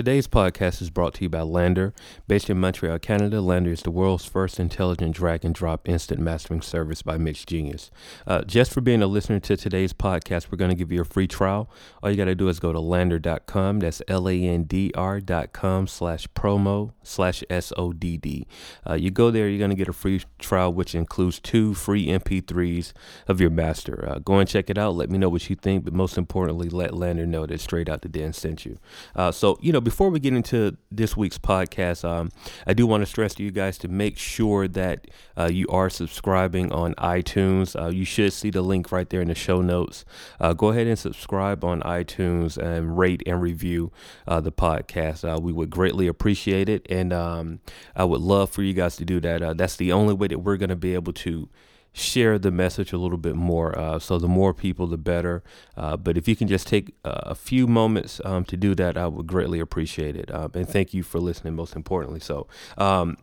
Today's podcast is brought to you by LANDR. Based in Montreal, Canada, LANDR is the world's first intelligent drag and drop instant mastering service by MixGenius. Uh, just for being a listener to today's podcast, we're going to give you a free trial. All you got to do is go to landr.com. That's L A N D R.com slash promo slash S O D D. Uh, you go there, you're going to get a free trial, which includes two free MP3s of your master. Uh, go and check it out. Let me know what you think, but most importantly, let LANDR know that Straight Out the Den sent you. Uh, so, you know, before we get into this week's podcast, um, I do want to stress to you guys to make sure that uh, you are subscribing on iTunes. Uh, you should see the link right there in the show notes. Uh, go ahead and subscribe on iTunes and rate and review uh, the podcast. Uh, we would greatly appreciate it, and um, I would love for you guys to do that. Uh, that's the only way that we're going to be able to share the message a little bit more. Uh, so the more people, the better. Uh, but if you can just take uh, a few moments um, to do that, I would greatly appreciate it. Um, and thank you for listening, most importantly. So um,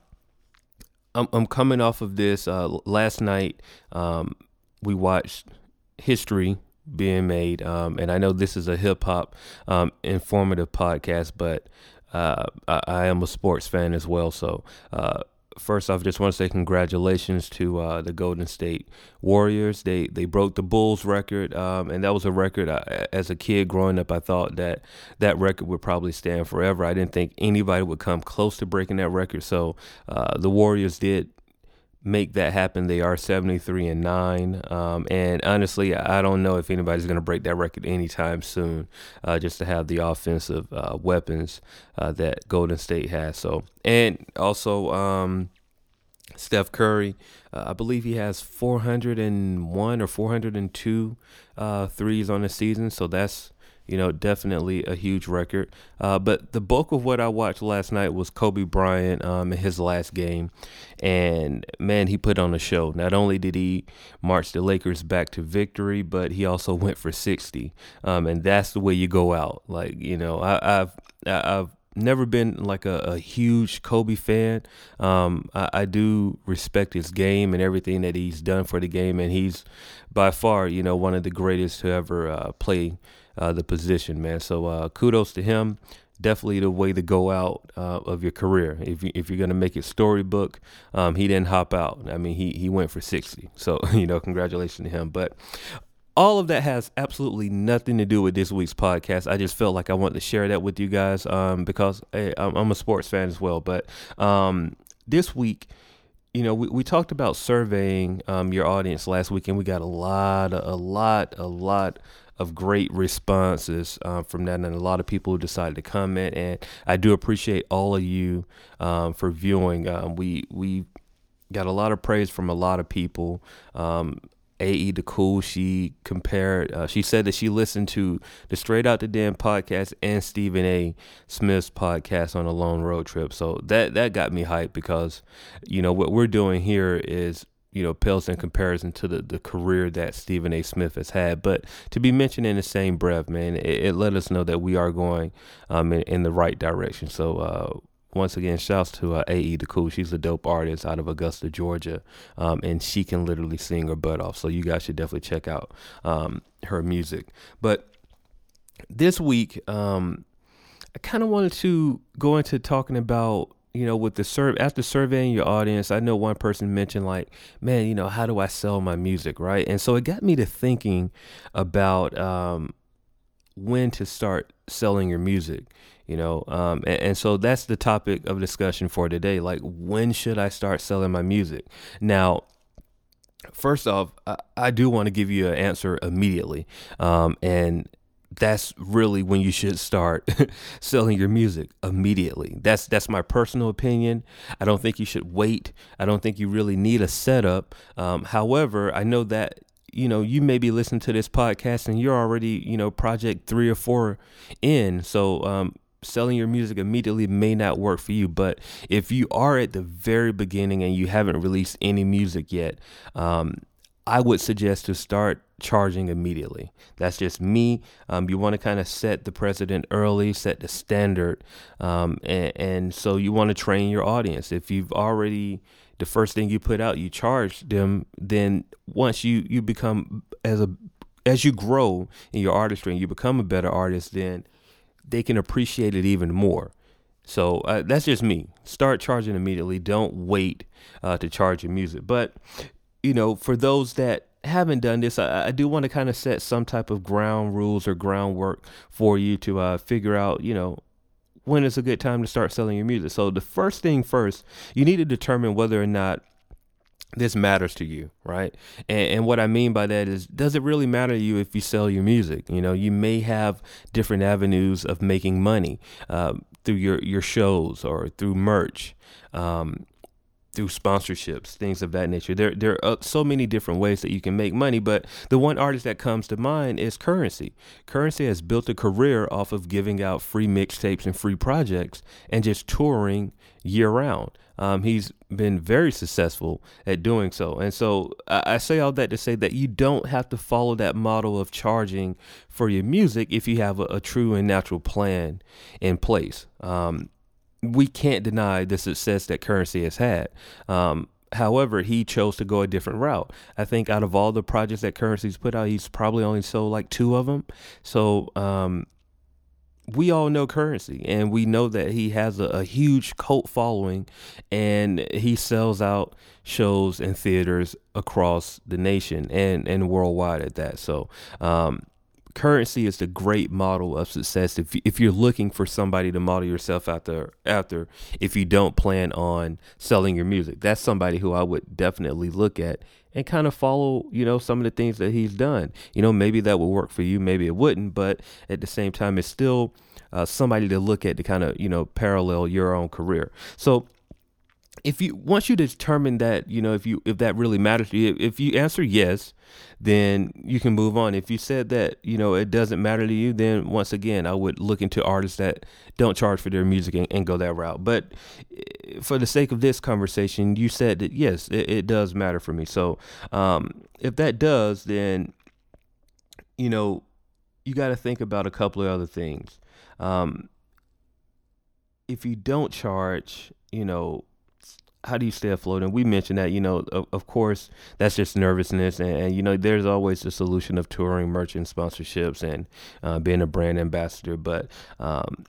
I'm, I'm, coming off of this. Uh, last night, um, we watched History being made. Um, and I know this is a hip hop um, informative podcast, but uh, I, I, am a sports fan as well. So, uh, first off, just want to say congratulations to uh, the Golden State Warriors. They they broke the Bulls record, um, and that was a record. I, as a kid growing up, I thought that that record would probably stand forever. I didn't think anybody would come close to breaking that record. So uh, the Warriors did make that happen. They are 73 and 9. Um, and honestly, I don't know if anybody's going to break that record anytime soon, uh, just to have the offensive uh, weapons uh, that Golden State has. So, and also, um, Steph Curry, uh, I believe he has 401 or 402 uh, threes on the season. So that's you know, definitely a huge record. Uh, but the bulk of what I watched last night was Kobe Bryant um, in his last game. And man, he put on a show. Not only did he march the Lakers back to victory, but he also went for 60. Um, and that's the way you go out. Like, you know, I, I've, I've, never been like a, a huge Kobe fan. Um, I, I, do respect his game and everything that he's done for the game, and he's by far, you know, one of the greatest to ever uh, play uh, the position, man. So uh, kudos to him. Definitely the way to go out uh, of your career. If you if you're gonna make it storybook, um, he didn't hop out. I mean, he he went for sixty. So you know, congratulations to him. But all of that has absolutely nothing to do with this week's podcast. I just felt like I wanted to share that with you guys um, because hey, I'm, I'm, a sports fan as well. But um, this week, you know, we, we talked about surveying um, your audience last week, and we got a lot, a lot, a lot of great responses uh, from that, and a lot of people who decided to comment. And I do appreciate all of you um, for viewing. Um, we we got a lot of praise from a lot of people. Um, AE the Cool, she compared, uh, she said that she listened to the Straight Out the Den podcast and Stephen A. Smith's podcast on a long road trip. So that that got me hyped because, you know, what we're doing here is you know, pales in comparison to the, the career that Stephen A. Smith has had. But to be mentioned in the same breath, man, it, it let us know that we are going um, in, in the right direction. So, uh, once again, shouts to uh, AE the Cool. She's a dope artist out of Augusta, Georgia, um, and she can literally sing her butt off. So you guys should definitely check out um, her music. But this week, um, I kind of wanted to go into talking about you know, with the serve after surveying your audience, I know one person mentioned like, man, you know, how do I sell my music, right? And so it got me to thinking about um, when to start selling your music, you know, um, and, and, so that's the topic of discussion for today. Like, when should I start selling my music? Now, first off, I, I do want to give you an answer immediately, um, and that's really when you should start selling your music immediately. That's that's my personal opinion. I don't think you should wait. I don't think you really need a setup. Um, however, I know that you know you may be listening to this podcast and you're already you know project three or four in. So um, selling your music immediately may not work for you. But if you are at the very beginning and you haven't released any music yet, um, I would suggest to start charging immediately. That's just me. Um, you want to kind of set the precedent early, set the standard, um, and, and so you want to train your audience. If you've already the first thing you put out, you charge them. Then once you you become as a as you grow in your artistry and you become a better artist, then they can appreciate it even more. So uh, that's just me. Start charging immediately. Don't wait uh, to charge your music. But you know, for those that haven't done this, I, I do want to kind of set some type of ground rules or groundwork for you to uh, figure out, you know, when is a good time to start selling your music. So the first thing first, you need to determine whether or not this matters to you, right? And, and, what I mean by that is, does it really matter to you if you sell your music? You know, you may have different avenues of making money uh, through your your shows or through merch. Um, through sponsorships, things of that nature. There, there are so many different ways that you can make money, but the one artist that comes to mind is Curren$y. Curren$y has built a career off of giving out free mixtapes and free projects and just touring year round. Um, he's been very successful at doing so. And so I, I, say all that to say that you don't have to follow that model of charging for your music if you have a, a true and natural plan in place. Um, we can't deny the success that Curren$y has had. Um, however, he chose to go a different route. I think out of all the projects that Curren$y's put out, he's probably only sold like two of them. So, um, we all know Curren$y and we know that he has a, a, huge cult following and he sells out shows and theaters across the nation and, and worldwide at that. So, um, Curren$y is the great model of success. If if you're looking for somebody to model yourself after after if you don't plan on selling your music that's somebody who I would definitely look at and kind of follow you know some of the things that he's done. You know maybe that would work for you maybe it wouldn't but at the same time it's still uh, somebody to look at to kind of you know parallel your own career. So if you once you determine that you know if you if that really matters to you if you answer yes then you can move on. If you said that you know it doesn't matter to you then once again i would look into artists that don't charge for their music and, and go that route. But eh, for the sake of this conversation you said that yes it, it does matter for me. So um, if that does then you know you got to think about a couple of other things. Um, if you don't charge you know how do you stay afloat? And we mentioned that, you know, of, of course, that's just nervousness. And, and, you know, there's always the solution of touring, merchant sponsorships, and uh, being a brand ambassador. But um,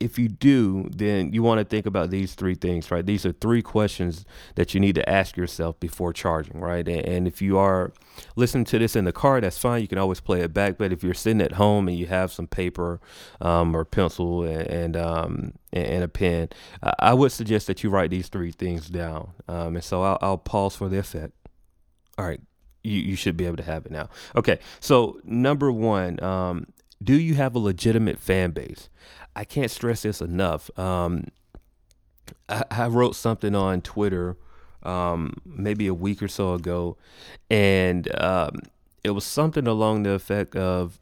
if you do, then you want to think about these three things, right? These are three questions that you need to ask yourself before charging, right? And, and, if you are listening to this in the car, that's fine. You can always play it back. But if you're sitting at home and you have some paper um, or pencil and and, um, and, a pen, I would suggest that you write these three things down. Um, and so I'll, I'll pause for the effect. All right, you, you should be able to have it now. Okay, so number one, um, do you have a legitimate fan base? I can't stress this enough. Um, I, I, wrote something on Twitter um, maybe a week or so ago, and um, it was something along the effect of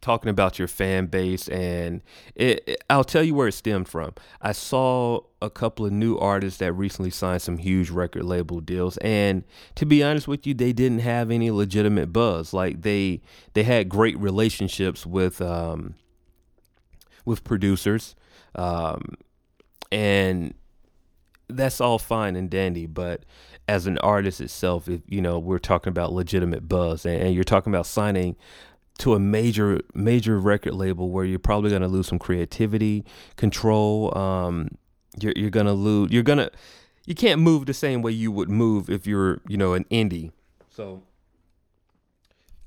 talking about your fan base and it, it, I'll tell you where it stemmed from. I saw a couple of new artists that recently signed some huge record label deals and to be honest with you they didn't have any legitimate buzz. Like they they had great relationships with um with producers um and that's all fine and dandy, but as an artist itself, if you know we're talking about legitimate buzz, and, and, you're talking about signing to a major major record label where you're probably going to lose some creativity control um you're you're going to lose you're going to you can't move the same way you would move if you're you know an indie. So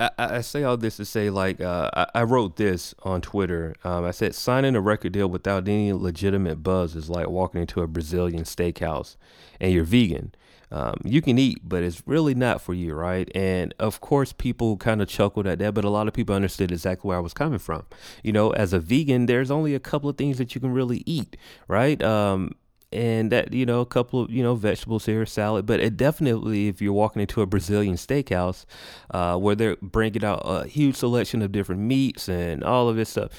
I, I say all this to say like uh, I, I, wrote this on Twitter. Um, I said signing a record deal without any legitimate buzz is like walking into a Brazilian steakhouse and you're vegan um, you can eat, but it's really not for you, right? And of course, people kind of chuckled at that, but a lot of people understood exactly where I was coming from. You know, as a vegan, there's only a couple of things that you can really eat, right? Um, and that you know a couple of you know vegetables here salad but it definitely if you're walking into a brazilian steakhouse uh, where they're bringing out a huge selection of different meats and all of this stuff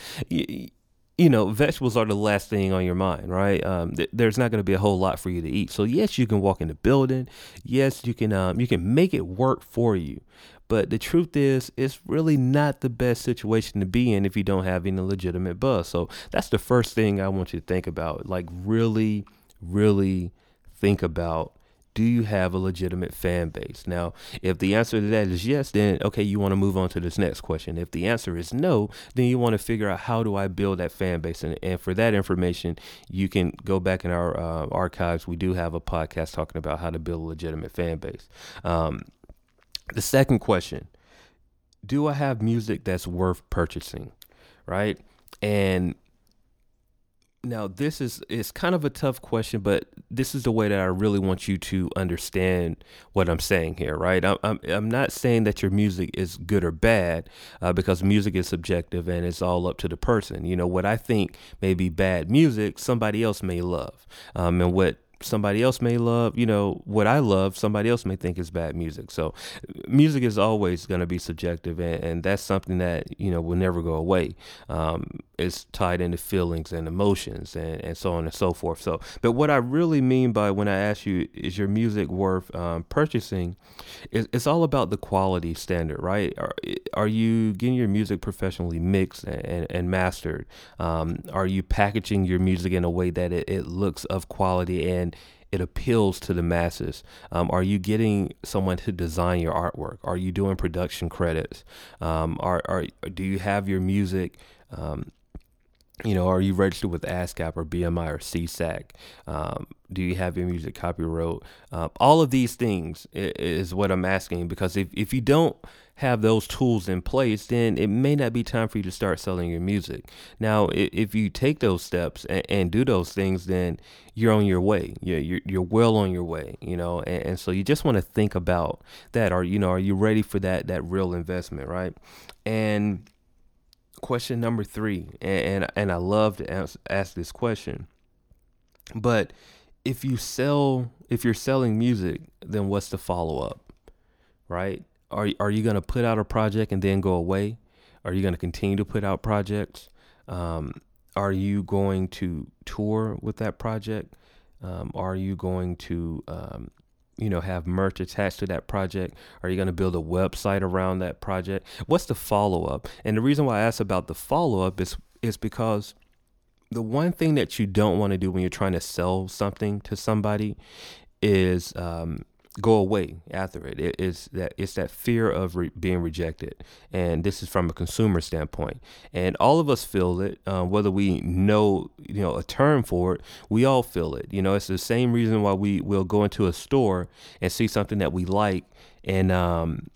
you know, vegetables are the last thing on your mind, right? Um, th- there's not going to be a whole lot for you to eat. So yes, you can walk in the building. Yes, you can um, you can make it work for you. But the truth is, it's really not the best situation to be in if you don't have any legitimate buzz. So that's the first thing I want you to think about. Like really, really think about do you have a legitimate fan base? Now, if the answer to that is yes, then okay, you want to move on to this next question. If the answer is no, then you want to figure out how do I build that fan base? And, and for that information, you can go back in our uh, archives. We do have a podcast talking about how to build a legitimate fan base. Um, the second question Do I have music that's worth purchasing? Right. And now this is it's kind of a tough question, but this is the way that I really want you to understand what I'm saying here, right? I'm I'm, I'm not saying that your music is good or bad, uh, because music is subjective and it's all up to the person. You know what I think may be bad music, somebody else may love, um, and what somebody else may love, you know, what I love, somebody else may think is bad music. So music is always going to be subjective, and, and, that's something that, you know, will never go away. Um, it's tied into feelings and emotions and, and so on and so forth. So, but what I really mean by when I ask you, is your music worth um, purchasing? It's, it's all about the quality standard, right? Are, are you getting your music professionally mixed and, and mastered? Um, are you packaging your music in a way that it, it looks of quality and it appeals to the masses? Um, are you getting someone to design your artwork? Are you doing production credits? Um, are, are do you have your music? Um, you know, are you registered with ASCAP or BMI or SESAC? Um, do you have your music copyright? Uh, all of these things is what I'm asking because if, if you don't have those tools in place, then it may not be time for you to start selling your music. Now, if you take those steps and, and do those things, then you're on your way. You're, you're, you're well on your way, you know, and, and so you just want to think about that. Are, you know, are you ready for that, that real investment, right? And question number three, and, and, and I love to ask, ask this question, but if you sell, if you're selling music, then what's the follow up, right? are are you going to put out a project and then go away? Are you going to continue to put out projects? Um, are you going to tour with that project? Um, are you going to um, you know have merch attached to that project? Are you going to build a website around that project? What's the follow-up? And the reason why i ask about the follow-up is is because the one thing that you don't want to do when you're trying to sell something to somebody is um, go away after it. it is that it's that fear of re- being rejected, and this is from a consumer standpoint. And all of us feel it, uh, whether we know you know a term for it. We all feel it. You know, it's the same reason why we will go into a store and see something that we like, and um,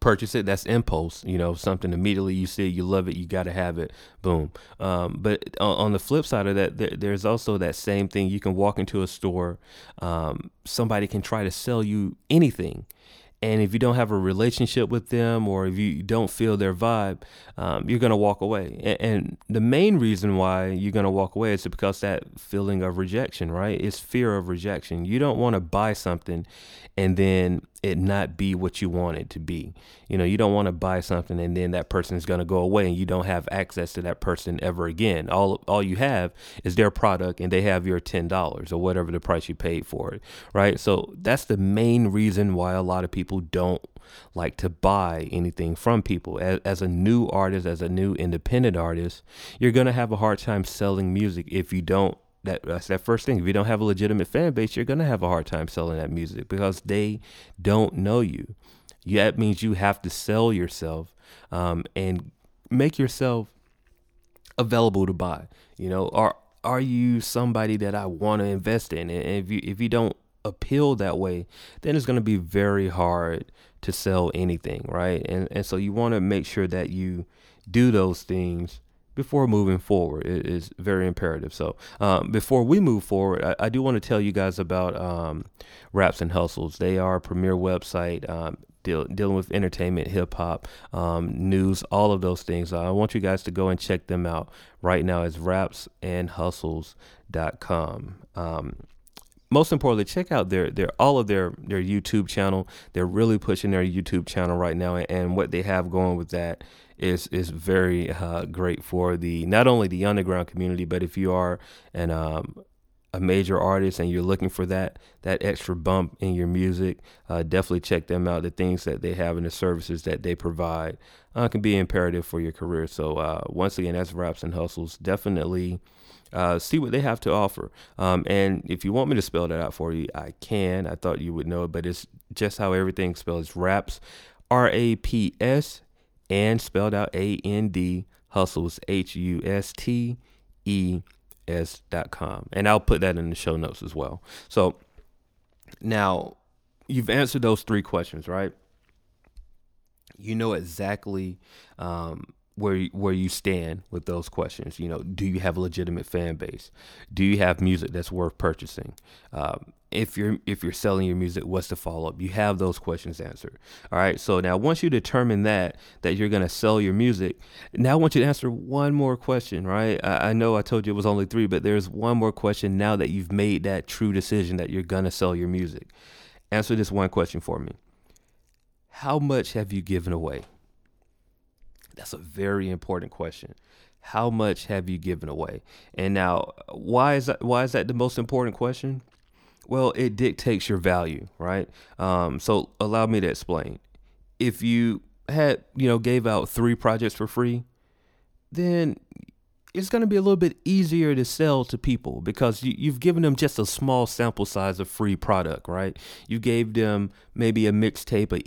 purchase it. That's impulse. You know, something immediately you see, you love it, you got to have it. Boom. Um, but on, on, the flip side of that, there, there's also that same thing. You can walk into a store, um, somebody can try to sell you anything. And if you don't have a relationship with them or if you don't feel their vibe, um, you're going to walk away. And, and, the main reason why you're going to walk away is because that feeling of rejection, right? It's fear of rejection. You don't want to buy something and then it not be what you want it to be. You know, you don't want to buy something and then that person is going to go away and you don't have access to that person ever again. All all you have is their product and they have your $10 or whatever the price you paid for it, right? So that's the main reason why a lot of people don't like to buy anything from people. As, as a new artist, as a new independent artist, you're going to have a hard time selling music if you don't that that's that first thing. If you don't have a legitimate fan base, you're gonna have a hard time selling that music because they don't know you. that means you have to sell yourself um, and make yourself available to buy. You know, are are you somebody that I want to invest in? And if you if you don't appeal that way, then it's to be very hard to sell anything, right? And and so you want to make sure that you do those things before moving forward it is very imperative. So um, before we move forward, I, I, do want to tell you guys about um, Raps and Hustles. They are a premier website. Um, deal, dealing with entertainment, hip hop, um, news, all of those things. I want you guys to go and check them out right now. It's rapsandhustles.com. Um, most importantly, check out their their all of their their YouTube channel. They're really pushing their YouTube channel right now, and, what they have going with that is is very uh, great for the not only the underground community, but if you are an um, a major artist and you're looking for that that extra bump in your music, uh, definitely check them out. The things that they have and the services that they provide uh, can be imperative for your career. So uh, once again, that's Raps and Hustles. Definitely uh, see what they have to offer. Um, and if you want me to spell that out for you, I can. I thought you would know it, but it's just how everything spells. Raps, R A P S, and spelled out A N D. Hustles, H U S T E S dot com. And I'll put that in the show notes as well. So now you've answered those three questions, right? You know exactly um, where where you stand with those questions. You know, do you have a legitimate fan base? Do you have music that's worth purchasing? Um, if you're if you're selling your music, what's the follow up? You have those questions answered. All right. So now once you determine that that you're gonna sell your music, now I want you to answer one more question. Right. I, I know I told you it was only three, but there's one more question now that you've made that true decision that you're gonna sell your music. Answer this one question for me. How much have you given away? That's a very important question. How much have you given away? And now, why is that? Why is that the most important question? Well, it dictates your value, right? Um, so allow me to explain. If you had, you know, gave out three projects for free, then it's going to be a little bit easier to sell to people because you, have given them just a small sample size of free product, right? You gave them maybe a mixtape, a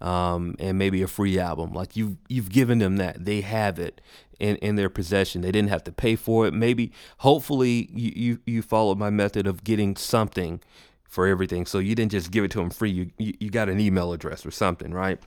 EP, um, and maybe a free album. Like you've you've given them that, they have it in, in their possession. They didn't have to pay for it. Maybe, hopefully, you you, you followed my method of getting something for everything. So you didn't just give it to them free. You you, you got an email address or something, right?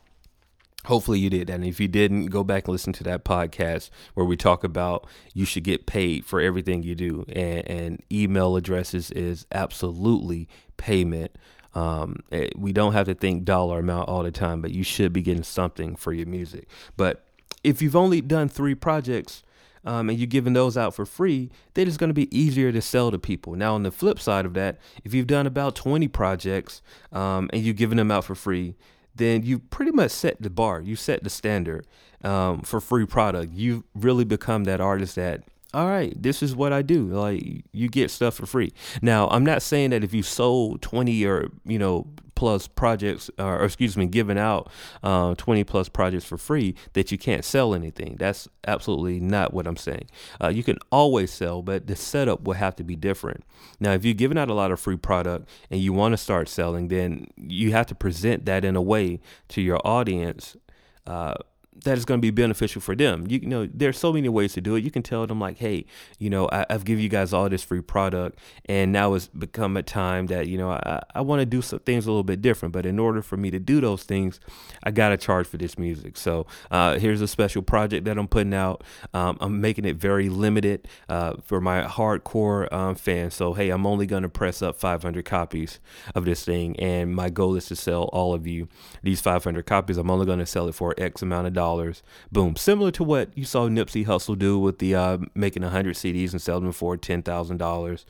Hopefully you did. That. And if you didn't, go back and listen to that podcast where we talk about you should get paid for everything you do. And, and email addresses is absolutely payment. Um, it, eh, we don't have to think dollar amount all the time, but you should be getting something for your music. But if you've only done three projects, um, and you're giving those out for free, then it's going to be easier to sell to people. Now, on the flip side of that, if you've done about 20 projects um, and you're giving them out for free, then you pretty much set the bar. You set the standard um, for free product. You really become that artist that all right, this is what I do. Like you get stuff for free. Now, I'm not saying that if you sold 20 or, you know, plus projects, or, excuse me, giving out uh, 20 plus projects for free, that you can't sell anything. That's absolutely not what I'm saying. Uh, you can always sell, but the setup will have to be different. Now, if you're giving out a lot of free product and you want to start selling, then you have to present that in a way to your audience. Uh, that is going to be beneficial for them. You, you, know, there's so many ways to do it. You can tell them like, hey, you know, I, have given you guys all this free product, and now it's become a time that you know I, I want to do some things a little bit different. But in order for me to do those things, I got to charge for this music. So uh, here's a special project that I'm putting out. Um, I'm making it very limited uh, for my hardcore um, fans. So hey, I'm only going to press up 500 copies of this thing, and my goal is to sell all of you these 500 copies. I'm only going to sell it for X amount of dollars dollars. Boom. Similar to what you saw Nipsey Hussle do with the uh, making hundred CDs and selling them for ten thousand um, dollars.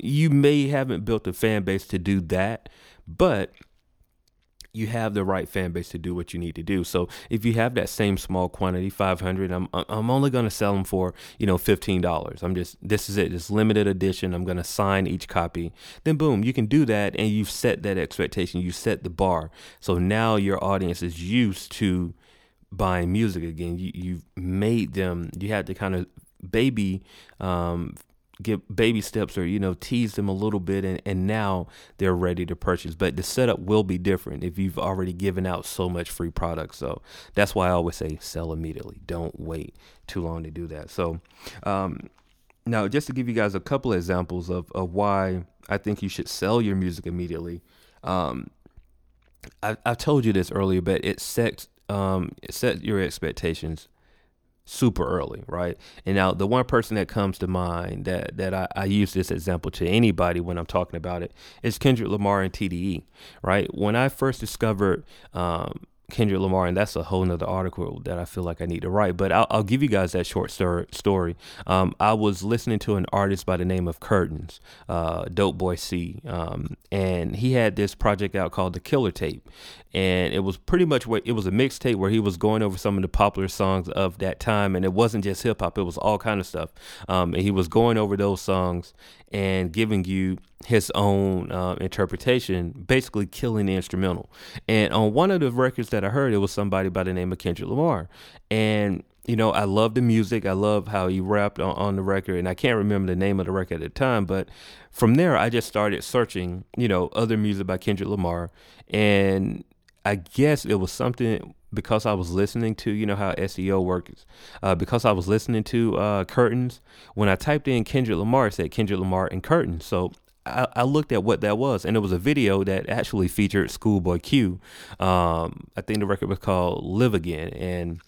You may haven't built a fan base to do that, but you have the right fan base to do what you need to do. So if you have that same small quantity, 500, I'm I'm only going to sell them for, you know, $15. I'm just this is it. It's limited edition. I'm going to sign each copy. Then boom, you can do that and you've set that expectation. You set the bar. So now your audience is used to buying music again. You you've made them. You had to kind of baby um, give baby steps or you know tease them a little bit and, and now they're ready to purchase but the setup will be different if you've already given out so much free product so that's why i always say sell immediately don't wait too long to do that so um, now just to give you guys a couple of examples of, of why i think you should sell your music immediately um, I, have told you this earlier but it sets um, set your expectations super early, right? And now the one person that comes to mind that that I, I, use this example to anybody when I'm talking about it is Kendrick Lamar and TDE, right? When I first discovered um, Kendrick Lamar, and that's a whole nother article that I feel like I need to write. But I'll, I'll give you guys that short story. Um, I was listening to an artist by the name of Curtains, uh, Dope Boy C, um, and he had this project out called The Killer Tape, and it was pretty much what it was a mixtape where he was going over some of the popular songs of that time, and it wasn't just hip hop; it was all kind of stuff. Um, and he was going over those songs and giving you his own uh, interpretation, basically killing the instrumental. And on one of the records that I heard, it was somebody by the name of Kendrick Lamar. And, you know, I love the music. I love how he rapped on, on the record. And I can't remember the name of the record at the time. But from there, I just started searching, you know, other music by Kendrick Lamar. And I guess it was something because I was listening to, you know how SEO works, uh, because I was listening to uh, Curtains, when I typed in Kendrick Lamar, it said Kendrick Lamar and Curtains. So I, I, looked at what that was, and it was a video that actually featured Schoolboy Q. Um, I think the record was called Live Again. And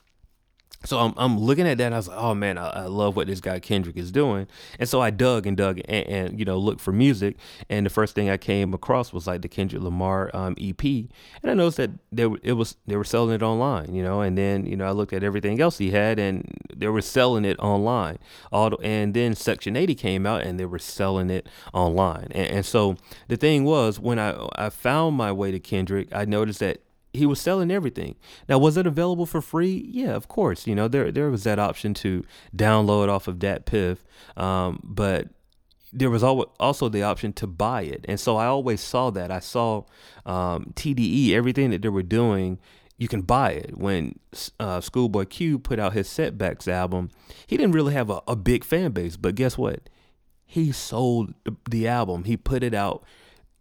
so I'm, I'm looking at that and I was like, oh man, I, I, love what this guy Kendrick is doing. And so I dug and dug and, and, you know, looked for music. And the first thing I came across was like the Kendrick Lamar um, EP. And I noticed that they, it was, they were selling it online, you know, and then, you know, I looked at everything else he had and they were selling it online. All, and then Section 80 came out and they were selling it online. And, and so the thing was, when I, I found my way to Kendrick, I noticed that he was selling everything. Now, was it available for free? Yeah, of course. You know, there there was that option to download off of DatPiff, um, but there was also the option to buy it, and so I always saw that. I saw um, TDE, everything that they were doing. You can buy it. When uh, Schoolboy Q put out his Setbacks album, he didn't really have a, a big fan base, but guess what? He sold the album. He put it out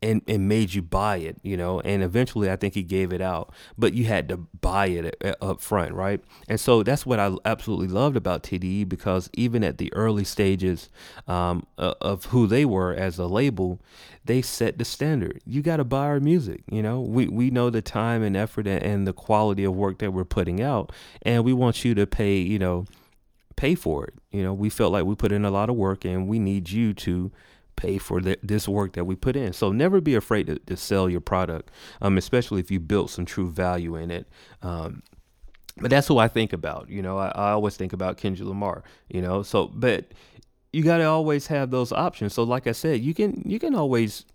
and, and made you buy it, you know, and eventually I think he gave it out, but you had to buy it up front, right? And so that's what I absolutely loved about TDE because even at the early stages um, of who they were as a label, they set the standard. You got to buy our music, you know. We we know the time and effort and the quality of work that we're putting out, and we want you to pay, you know, pay for it. You know, we felt like we put in a lot of work, and we need you to pay for this work that we put in. So never be afraid to, to sell your product, um, especially if you built some true value in it. Um, but that's who I think about. You know, I, I always think about Kendrick Lamar. You know, so but you got to always have those options. So like I said, you can you can always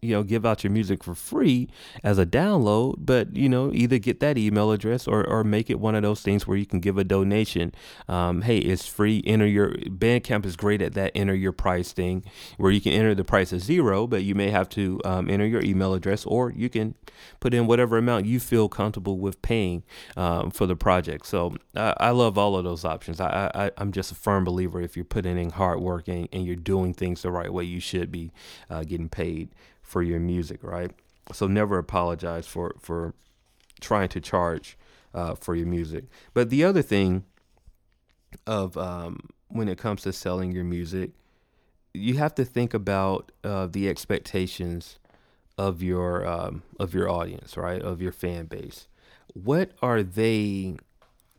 you know give out your music for free as a download but you know either get that email address or, or make it one of those things where you can give a donation. Um, hey it's free. Enter your bandcamp is great at that enter your price thing where you can enter the price as zero but you may have to um, enter your email address or you can put in whatever amount you feel comfortable with paying um, for the project. So I, I, love all of those options. I, I, i'm just a firm believer if you're putting in hard work and, and you're doing things the right way you should be uh, getting paid for your music, right? So never apologize for for trying to charge uh, for your music. But the other thing of um, when it comes to selling your music, you have to think about uh, the expectations of your um, of your audience, right? Of your fan base. What are they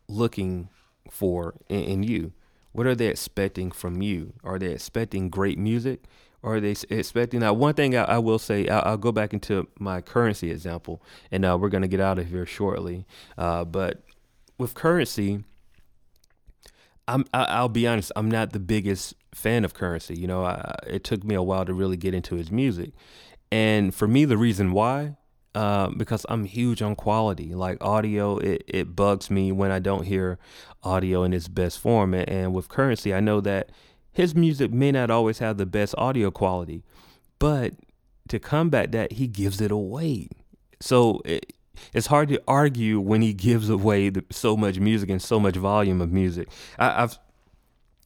looking for in, in you? What are they expecting from you? Are they expecting great music? Are they expecting now? One thing I, I will say, I'll, I'll, go back into my Curren$y example, and uh, we're going to get out of here shortly. Uh, but with Curren$y, I'm I, will be honest, I'm not the biggest fan of Curren$y. You know, I, it took me a while to really get into his music, and for me, the reason why, uh, because I'm huge on quality. Like audio, it, it bugs me when I don't hear audio in its best form, and, and with Curren$y, I know that his music may not always have the best audio quality, but to combat that, he gives it away. So it, it's hard to argue when he gives away the, so much music and so much volume of music. I, have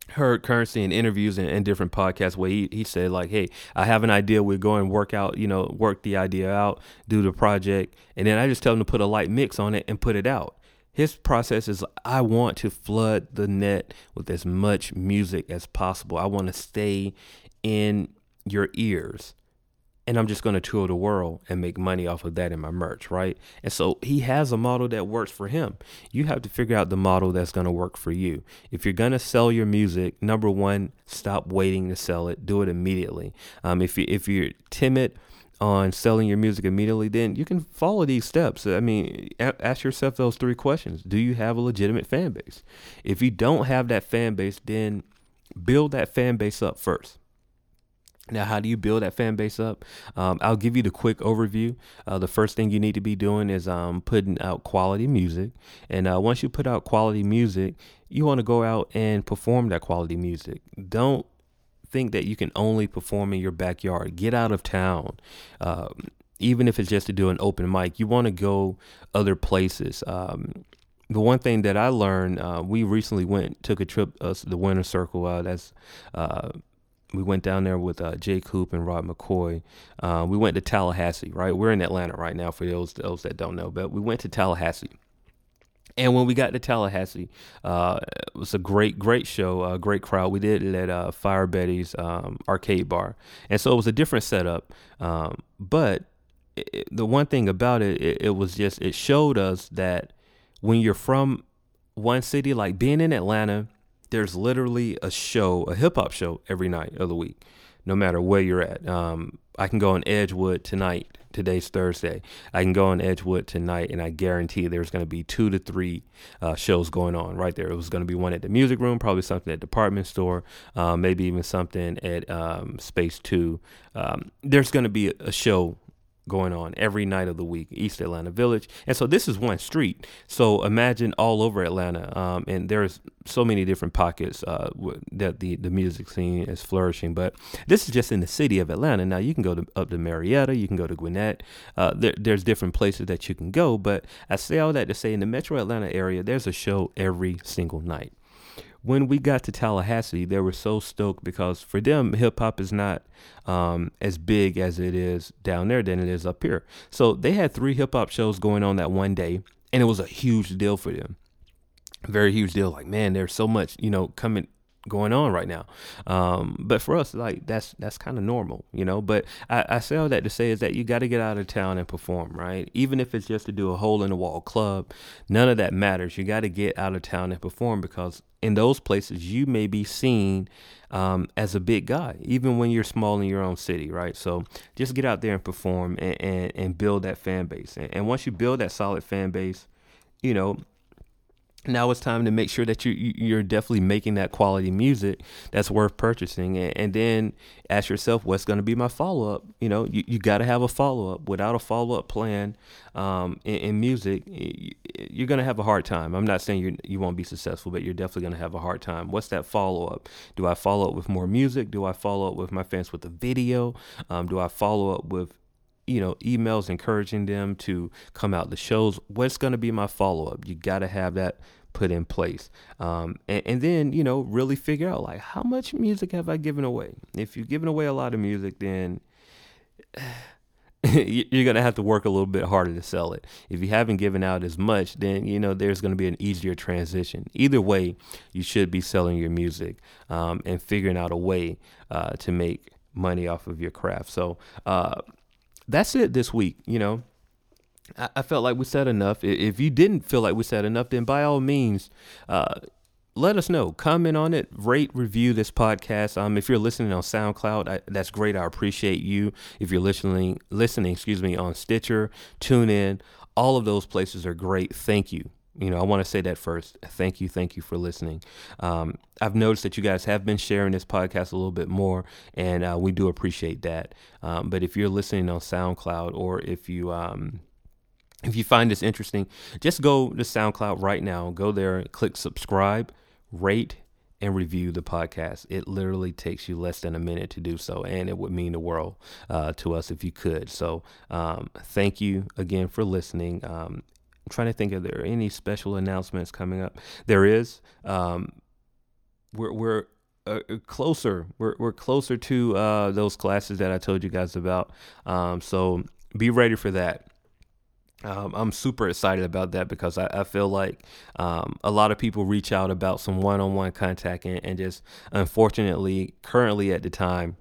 heard Curren$y in interviews and, and, different podcasts where he, he said like, "Hey, I have an idea. We're going to work out, you know, work the idea out, do the project, and then I just tell him to put a light mix on it and put it out." His process is I want to flood the net with as much music as possible. I want to stay in your ears. And I'm just going to tour the world and make money off of that in my merch, right? And so he has a model that works for him. You have to figure out the model that's going to work for you. If you're going to sell your music, number one, stop waiting to sell it. Do it immediately. Um, if you if you're timid on selling your music immediately, then you can follow these steps. I mean, ask yourself those three questions. Do you have a legitimate fan base? If you don't have that fan base, then build that fan base up first. Now, how do you build that fan base up? Um, I'll give you the quick overview. Uh, the first thing you need to be doing is um, putting out quality music. And uh, once you put out quality music, you want to go out and perform that quality music. Don't think that you can only perform in your backyard. Get out of town. Um, even if it's just to do an open mic, you want to go other places. Um, the one thing that I learned, uh, we recently went, took a trip, uh, the Winter Circle. Uh, that's uh, we went down there with uh, Jake Hoop and Rod McCoy. Uh, we went to Tallahassee, right? We're in Atlanta right now for those those that don't know, but we went to Tallahassee. And when we got to Tallahassee, uh, it was a great, great show, a great crowd. We did it at uh, Fire Betty's um, arcade bar, and so it was a different setup. Um, but it, the one thing about it, it, it was just it showed us that when you're from one city, like being in Atlanta, there's literally a show, a hip hop show every night of the week, no matter where you're at. Um, I can go on Edgewood tonight today's Thursday. I can go on Edgewood tonight, and I guarantee there's going to be two to three uh, shows going on right there. It was going to be one at the music room, probably something at department store, uh, maybe even something at um, Space Two. Um, there's going to be a show going on every night of the week, East Atlanta Village. And so this is one street. So imagine all over Atlanta. Um, and there's so many different pockets uh, that the, the music scene is flourishing. But this is just in the city of Atlanta. Now you can go to, up to Marietta, you can go to Gwinnett. Uh, there, there's different places that you can go. But I say all that to say in the metro Atlanta area, there's a show every single night when we got to Tallahassee, they were so stoked because for them, hip hop is not um, as big as it is down there than it is up here. So they had three hip hop shows going on that one day, and it was a huge deal for them. Very huge deal. Like, man, there's so much, you know, coming going on right now. Um, but for us, like that's that's kind of normal, you know. But I, I say all that to say is that you got to get out of town and perform, right? Even if it's just to do a hole in the wall club, none of that matters. You got to get out of town and perform because in those places you may be seen um, as a big guy, even when you're small in your own city, right? So just get out there and perform and, and, and build that fan base. And, and once you build that solid fan base, you know, now it's time to make sure that you you're definitely making that quality music that's worth purchasing. And, and then ask yourself what's going to be my follow-up? You know you, you got to have a follow-up. Without a follow-up plan um, in, in, music you're going to have a hard time. I'm not saying you you won't be successful but you're definitely going to have a hard time. What's that follow-up? Do i follow up with more music? Do i follow up with my fans with a video? Um, do i follow up with you know, emails encouraging them to come out the shows. What's going to be my follow up? You got to have that put in place. Um, and, and, then, you know, really figure out like how much music have I given away? If you've given away a lot of music, then you're going to have to work a little bit harder to sell it. If you haven't given out as much, then, you know, there's going to be an easier transition. Either way, you should be selling your music um, and figuring out a way uh, to make money off of your craft. So, uh, that's it this week. You know, I, I, felt like we said enough. If you didn't feel like we said enough, then by all means, uh, let us know. Comment on it. Rate, review this podcast. Um, if you're listening on SoundCloud, I, that's great. I appreciate you. If you're listening, listening, excuse me, on Stitcher, TuneIn, all of those places are great. Thank you you know, I want to say that first. Thank you, thank you for listening. Um, I've noticed that you guys have been sharing this podcast a little bit more, and uh, we do appreciate that. Um, but if you're listening on SoundCloud, or if you um, if you find this interesting, just go to SoundCloud right now. Go there, click subscribe, rate, and review the podcast. It literally takes you less than a minute to do so, and it would mean the world uh, to us if you could. So, um, thank you again for listening. Um, I'm trying to think if there are any special announcements coming up. There is. Um, we're we're uh, uh, closer. We're we're closer to uh, those classes that I told you guys about. Um, so be ready for that. Um, I'm super excited about that because I, I feel like um, a lot of people reach out about some one-on-one contact and, and just unfortunately, currently at the time,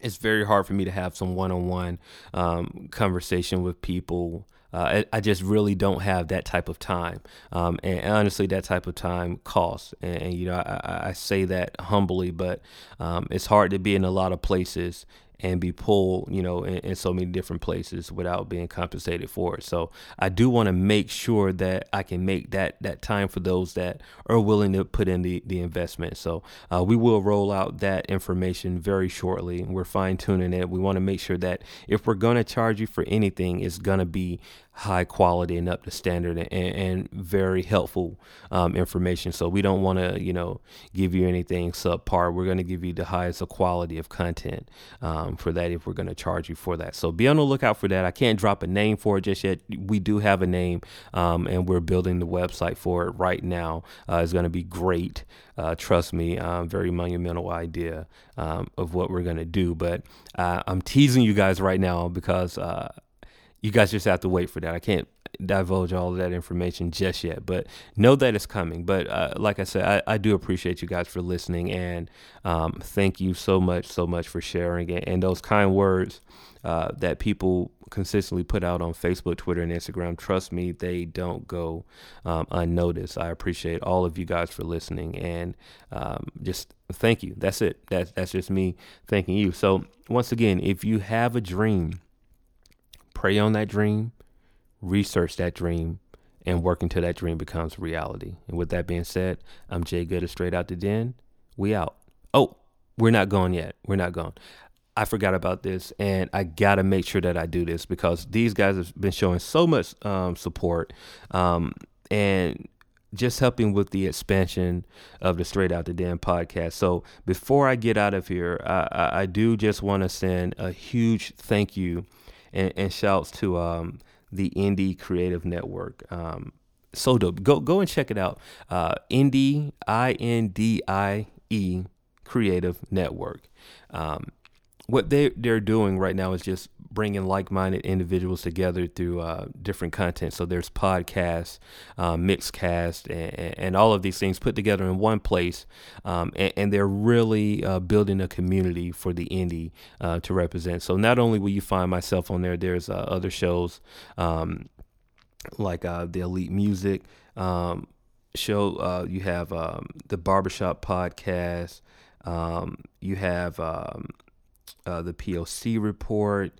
it's very hard for me to have some one-on-one um, conversation with people uh, I, I, just really don't have that type of time. Um, and honestly, that type of time costs. And, and you know, I, I, say that humbly, but um, it's hard to be in a lot of places and be pulled, you know, in, in so many different places without being compensated for it. So I do want to make sure that I can make that that time for those that are willing to put in the the investment. So uh, we will roll out that information very shortly. We're fine tuning it. We want to make sure that if we're going to charge you for anything, it's going to be high quality and up to standard and, and very helpful um, information. So we don't want to, you know, give you anything subpar. We're going to give you the highest quality of content um, for that if we're going to charge you for that. So be on the lookout for that. I can't drop a name for it just yet. We do have a name um, and we're building the website for it right now. Uh, it's going to be great. Uh, trust me, um, very monumental idea um, of what we're going to do. But uh, I'm teasing you guys right now because uh, you guys just have to wait for that. I can't divulge all of that information just yet, but know that it's coming. But uh, like I said, I, I, do appreciate you guys for listening, and um, thank you so much, so much for sharing and, and those kind words uh, that people consistently put out on Facebook, Twitter, and Instagram. Trust me, they don't go um, unnoticed. I appreciate all of you guys for listening, and um, just thank you. That's it. That's that's just me thanking you. So once again, if you have a dream pray on that dream, research that dream, and work until that dream becomes reality. And with that being said, I'm Jay Gooder, straight out the den. We out. Oh, we're not gone yet. We're not gone. I forgot about this, and I gotta make sure that I do this because these guys have been showing so much um, support um, and just helping with the expansion of the Straight Out the Den podcast. So before I get out of here, I, I, I do just want to send a huge thank you and, and shouts to um, the Indie Creative Network. Um, so dope. Go go and check it out. Uh, Indie I N D I E Creative Network. Um, what they they're doing right now is just bringing like-minded individuals together through uh, different content. So there's podcasts, um, mixcast, and, and, all of these things put together in one place, um, and, and, they're really uh, building a community for the indie uh, to represent. So not only will you find myself on there, there's uh, other shows um, like uh, the Elite Music um, show. Uh, you have um, the Barbershop podcast. Um, you have uh, the POC report.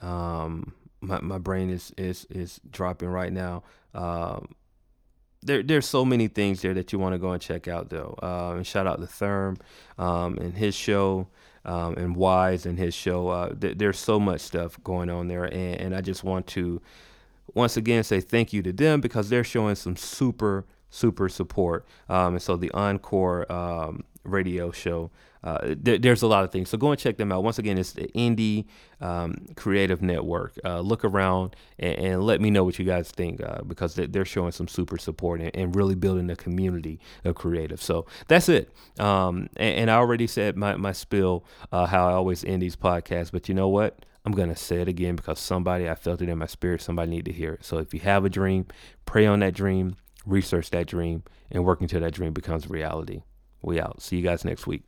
Um, my my brain is is is dropping right now. Um, there there's so many things there that you want to go and check out though. Uh, and shout out to Therm um, and his show. Um, and Wise and his show. Uh, th- there's so much stuff going on there, and, and I just want to once again say thank you to them because they're showing some super super support. Um, and so the Encore um, radio show uh, th- there's a lot of things. So go and check them out. Once again, it's the Indie um, Creative Network. Uh, look around and, and, let me know what you guys think uh, because they're showing some super support and, and, really building a community of creative. So that's it. Um, and, and, I already said my, my spill, uh, how I always end these podcasts, but you know what? I'm going to say it again because somebody, I felt it in my spirit, somebody need to hear it. So if you have a dream, pray on that dream, research that dream, and work until that dream becomes reality. We out. See you guys next week.